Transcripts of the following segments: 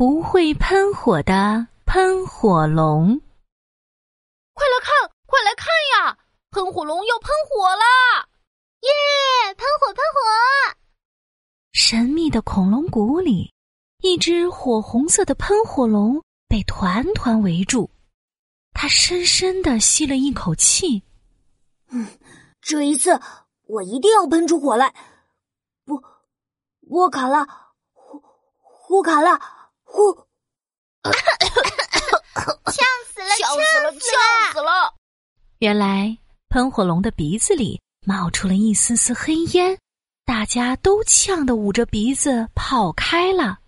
不会喷火的喷火龙。快来看，快来看呀！喷火龙要喷火啦！耶！喷火，喷火！神秘的恐龙谷里，一只火红色的喷火龙被团团围住。它深深的吸了一口气，嗯，这一次我一定要喷出火来！不，沃卡拉，呼呼卡拉，呼！呛死了！呛死了！呛死了！原来喷火龙的鼻子里冒出了一丝丝黑烟，大家都呛得捂着鼻子跑开了。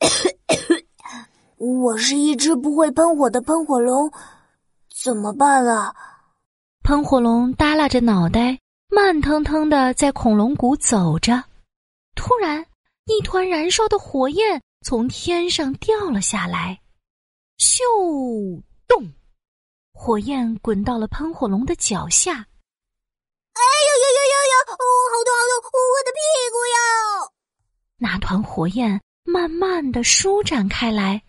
我是一只不会喷火的喷火龙。怎么办啊？喷火龙耷拉着脑袋，慢腾腾的在恐龙谷走着。突然，一团燃烧的火焰从天上掉了下来，咻动，火焰滚到了喷火龙的脚下。哎呦呦呦呦呦！哦，好痛好痛！我的屁股呀！那团火焰慢慢的舒展开来，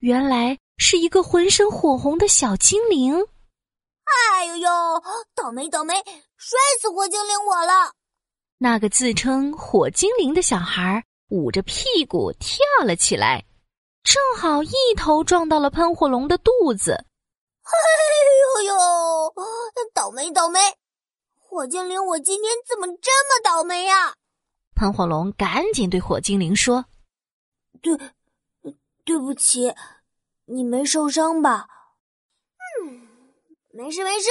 原来。是一个浑身火红的小精灵。哎呦呦，倒霉倒霉，摔死火精灵我了！那个自称火精灵的小孩捂着屁股跳了起来，正好一头撞到了喷火龙的肚子。哎呦呦，倒霉倒霉，火精灵，我今天怎么这么倒霉呀？喷火龙赶紧对火精灵说：“对，对不起。”你没受伤吧？嗯，没事没事，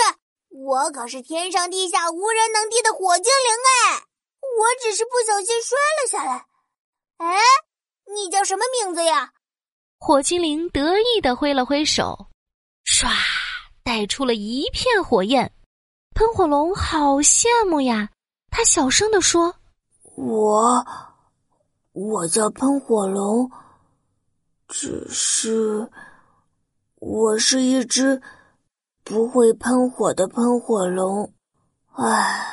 我可是天上地下无人能敌的火精灵哎！我只是不小心摔了下来。哎，你叫什么名字呀？火精灵得意的挥了挥手，唰，带出了一片火焰。喷火龙好羡慕呀，他小声的说：“我，我叫喷火龙。”只是，我是一只不会喷火的喷火龙，唉，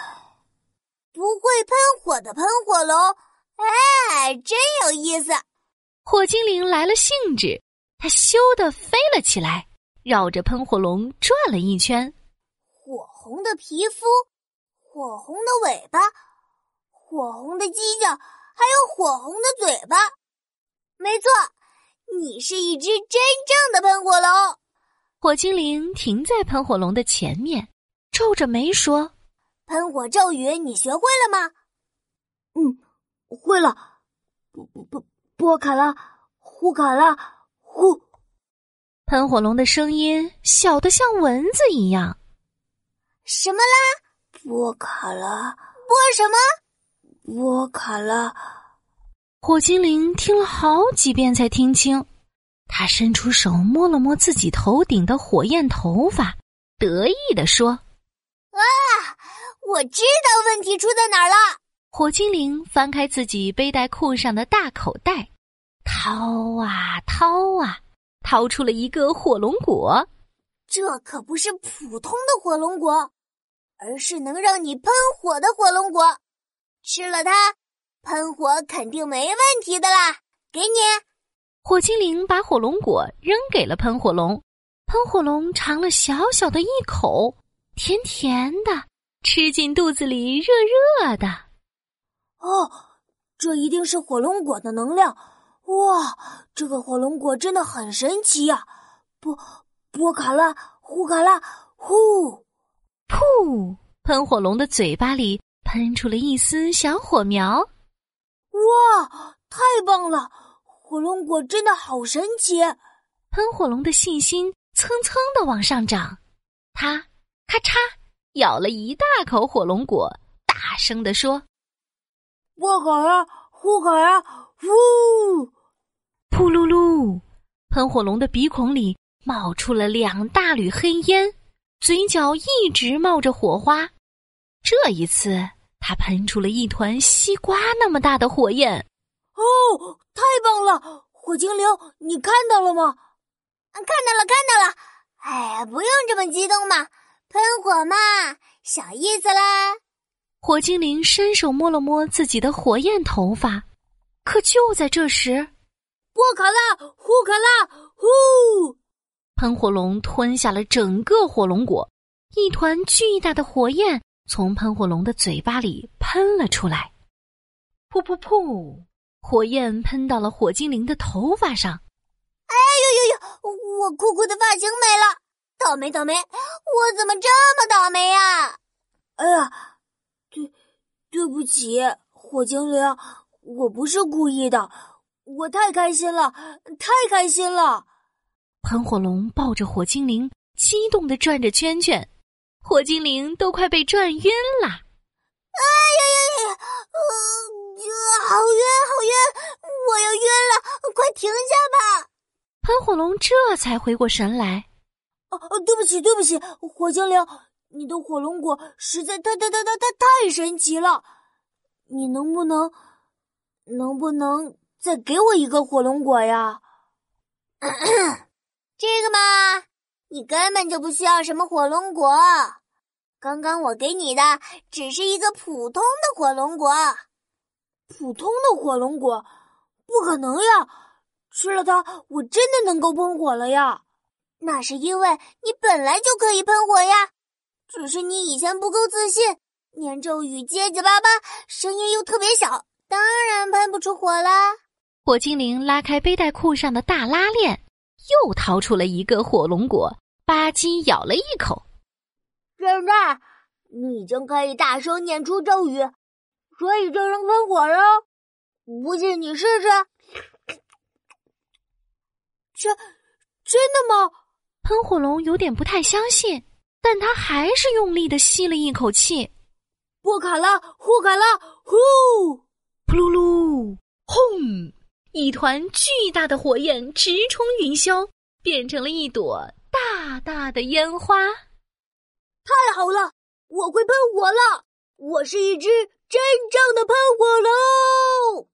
不会喷火的喷火龙，哎，真有意思。火精灵来了兴致，它咻的飞了起来，绕着喷火龙转了一圈。火红的皮肤，火红的尾巴，火红的犄角，还有火红的嘴巴，没错。你是一只真正的喷火龙，火精灵停在喷火龙的前面，皱着眉说：“喷火咒语你学会了吗？”“嗯，会了。”“波波波卡拉，呼卡拉，呼。”喷火龙的声音小的像蚊子一样。“什么啦？”“波卡拉，波什么？”“波卡拉。”火精灵听了好几遍才听清，他伸出手摸了摸自己头顶的火焰头发，得意地说：“啊，我知道问题出在哪儿了。”火精灵翻开自己背带裤上的大口袋，掏啊掏啊，掏出了一个火龙果。这可不是普通的火龙果，而是能让你喷火的火龙果。吃了它。喷火肯定没问题的啦！给你，火精灵把火龙果扔给了喷火龙。喷火龙尝了小小的一口，甜甜的，吃进肚子里热热的。哦，这一定是火龙果的能量！哇，这个火龙果真的很神奇呀！波波卡拉，呼卡拉，呼！噗！喷火龙的嘴巴里喷出了一丝小火苗。哇，太棒了！火龙果真的好神奇。喷火龙的信心蹭蹭的往上涨，它咔嚓咬了一大口火龙果，大声的说：“我卡呀，呼卡呀，呼！”噗噜噜，喷火龙的鼻孔里冒出了两大缕黑烟，嘴角一直冒着火花。这一次。它喷出了一团西瓜那么大的火焰，哦，太棒了！火精灵，你看到了吗？看到了，看到了。哎呀，不用这么激动嘛，喷火嘛，小意思啦。火精灵伸手摸了摸自己的火焰头发，可就在这时，波卡拉，呼卡拉，呼！喷火龙吞下了整个火龙果，一团巨大的火焰从喷火龙的嘴巴里喷了出来。噗噗噗！火焰喷到了火精灵的头发上。哎呦呦呦！我酷酷的发型没了，倒霉倒霉！我怎么这么倒霉呀？哎呀，对，对不起，火精灵，我不是故意的。我太开心了，太开心了！喷火龙抱着火精灵，激动的转着圈圈，火精灵都快被转晕了。哎呀呀呀！呃，好晕，好晕！我要晕了，快停下吧！喷火龙这才回过神来。哦哦，对不起，对不起，火精灵，你的火龙果实在太太太太太太神奇了！你能不能，能不能？再给我一个火龙果呀！这个嘛，你根本就不需要什么火龙果。刚刚我给你的只是一个普通的火龙果。普通的火龙果？不可能呀！吃了它，我真的能够喷火了呀！那是因为你本来就可以喷火呀，只是你以前不够自信，念咒语结结巴巴，声音又特别小，当然喷不出火啦。火精灵拉开背带裤上的大拉链，又掏出了一个火龙果，吧唧咬了一口。现在你已经可以大声念出咒语，所以就能喷火了。不信你试试。真真的吗？喷火龙有点不太相信，但他还是用力的吸了一口气。波卡拉，呼卡拉，呼！噗噜噜，轰！一团巨大的火焰直冲云霄，变成了一朵大大的烟花。太好了，我会喷火了！我是一只真正的喷火龙。